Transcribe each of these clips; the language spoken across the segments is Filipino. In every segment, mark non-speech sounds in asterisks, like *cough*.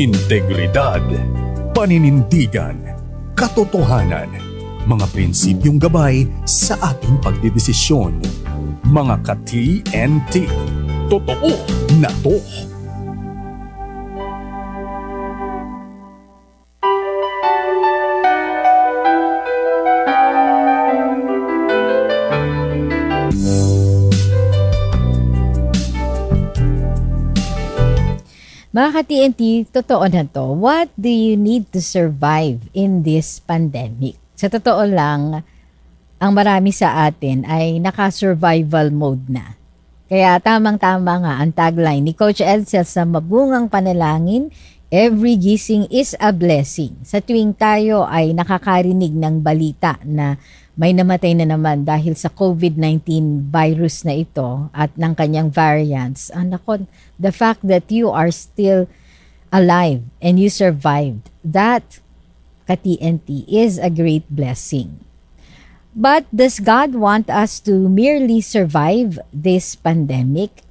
Integridad, paninindigan, katotohanan, mga prinsipyong gabay sa ating pagdidesisyon. Mga ka-TNT, totoo na to. Mga ka-TNT, totoo na to. What do you need to survive in this pandemic? Sa totoo lang, ang marami sa atin ay naka-survival mode na. Kaya tamang-tama nga ang tagline ni Coach Edsel sa mabungang panalangin, Every gising is a blessing. Sa tuwing tayo ay nakakarinig ng balita na may namatay na naman dahil sa COVID-19 virus na ito at ng kanyang variants. Ah, nako, the fact that you are still alive and you survived, that ka-TNT is a great blessing. But does God want us to merely survive this pandemic?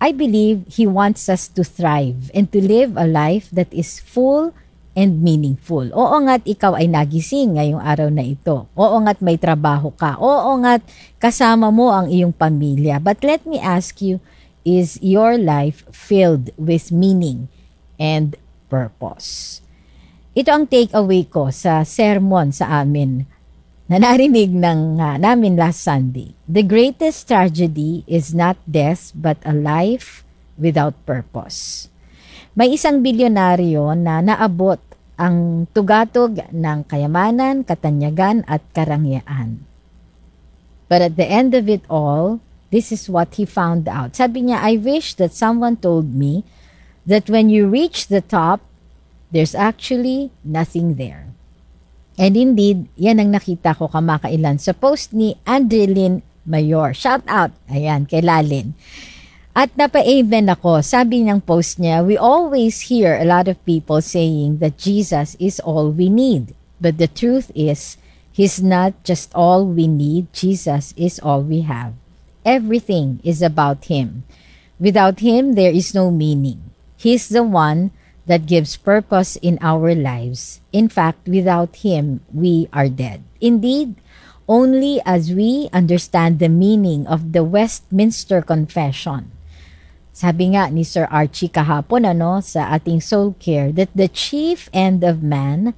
I believe He wants us to thrive and to live a life that is full and meaningful. Oo nga't ikaw ay nagising ngayong araw na ito. Oo nga't may trabaho ka. Oo nga't kasama mo ang iyong pamilya. But let me ask you, is your life filled with meaning and purpose? Ito ang takeaway ko sa sermon sa amin na narinig ng, uh, namin last Sunday. The greatest tragedy is not death but a life without purpose. May isang bilyonaryo na naabot ang tugatog ng kayamanan, katanyagan at karangyaan. But at the end of it all, this is what he found out. Sabi niya, I wish that someone told me that when you reach the top, there's actually nothing there. And indeed, yan ang nakita ko kamakailan sa post ni Andrelyn Mayor. Shout out, ayan, kay Lalin. At napa-amen ako, sabi ng post niya, we always hear a lot of people saying that Jesus is all we need. But the truth is, He's not just all we need, Jesus is all we have. Everything is about Him. Without Him, there is no meaning. He's the one that gives purpose in our lives. In fact, without Him, we are dead. Indeed, only as we understand the meaning of the Westminster Confession. Sabi nga ni Sir Archie kahapon ano, sa ating soul care that the chief end of man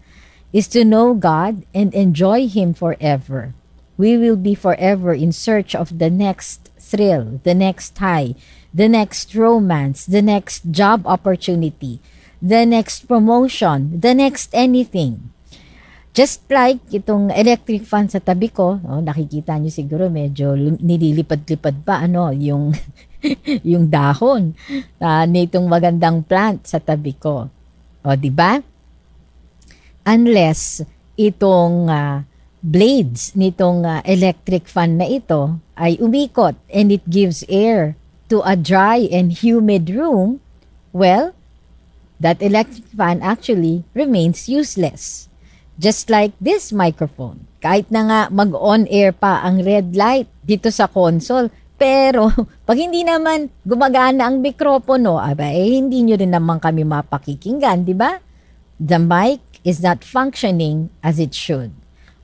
is to know God and enjoy Him forever. We will be forever in search of the next thrill, the next high, the next romance, the next job opportunity, the next promotion, the next anything. Just like itong electric fan sa tabi ko, oh, nakikita niyo siguro medyo nililipad-lipad pa ano, yung *laughs* yung dahon uh, nitong magandang plant sa tabi ko. O, di ba? Unless itong uh, blades nitong uh, electric fan na ito ay umikot and it gives air to a dry and humid room, well, that electric fan actually remains useless. Just like this microphone. Kahit na nga mag-on air pa ang red light dito sa console, pero *laughs* pag hindi naman gumagana ang mikropono, aba, eh hindi nyo rin naman kami mapakikinggan, di ba? The mic is not functioning as it should.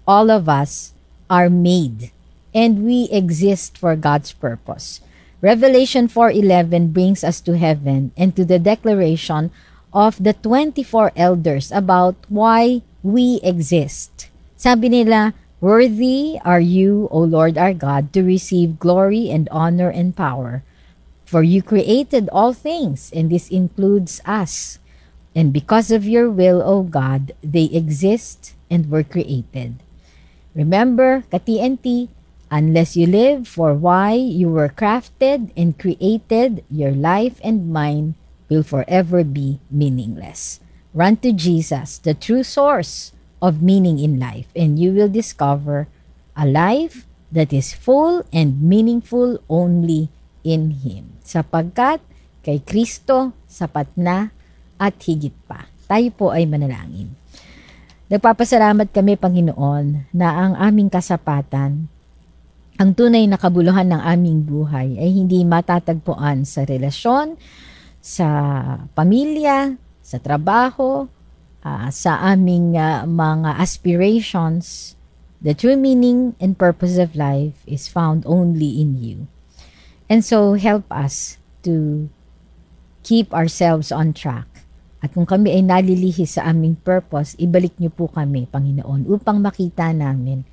All of us are made and we exist for God's purpose. Revelation 4:11 brings us to heaven and to the declaration of the 24 elders about why we exist. Sabi nila, Worthy are you, O Lord our God, to receive glory and honor and power. For you created all things, and this includes us. And because of your will, O God, they exist and were created. Remember, ka-TNT, unless you live for why you were crafted and created, your life and mine will forever be meaningless. Run to Jesus, the true source of meaning in life, and you will discover a life that is full and meaningful only in Him. Sapagkat kay Kristo sapat na at higit pa. Tayo po ay manalangin. Nagpapasalamat kami, Panginoon, na ang aming kasapatan, ang tunay na kabuluhan ng aming buhay ay hindi matatagpuan sa relasyon, sa pamilya, sa trabaho, uh, sa aming uh, mga aspirations, the true meaning and purpose of life is found only in you. And so help us to keep ourselves on track. At kung kami ay nalilihi sa aming purpose, ibalik niyo po kami, Panginoon, upang makita namin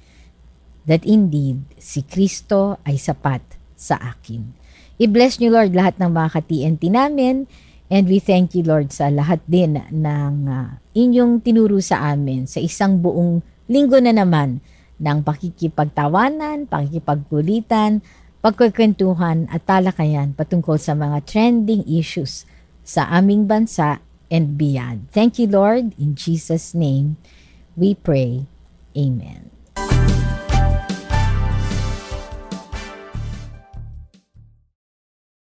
that indeed si Kristo ay sapat sa akin. I-bless niyo, Lord, lahat ng mga ka-TNT namin And we thank you, Lord, sa lahat din ng uh, inyong tinuro sa amin sa isang buong linggo na naman ng pakikipagtawanan, pakikipagkulitan, pagkukwentuhan at talakayan patungkol sa mga trending issues sa aming bansa and beyond. Thank you, Lord. In Jesus' name, we pray. Amen.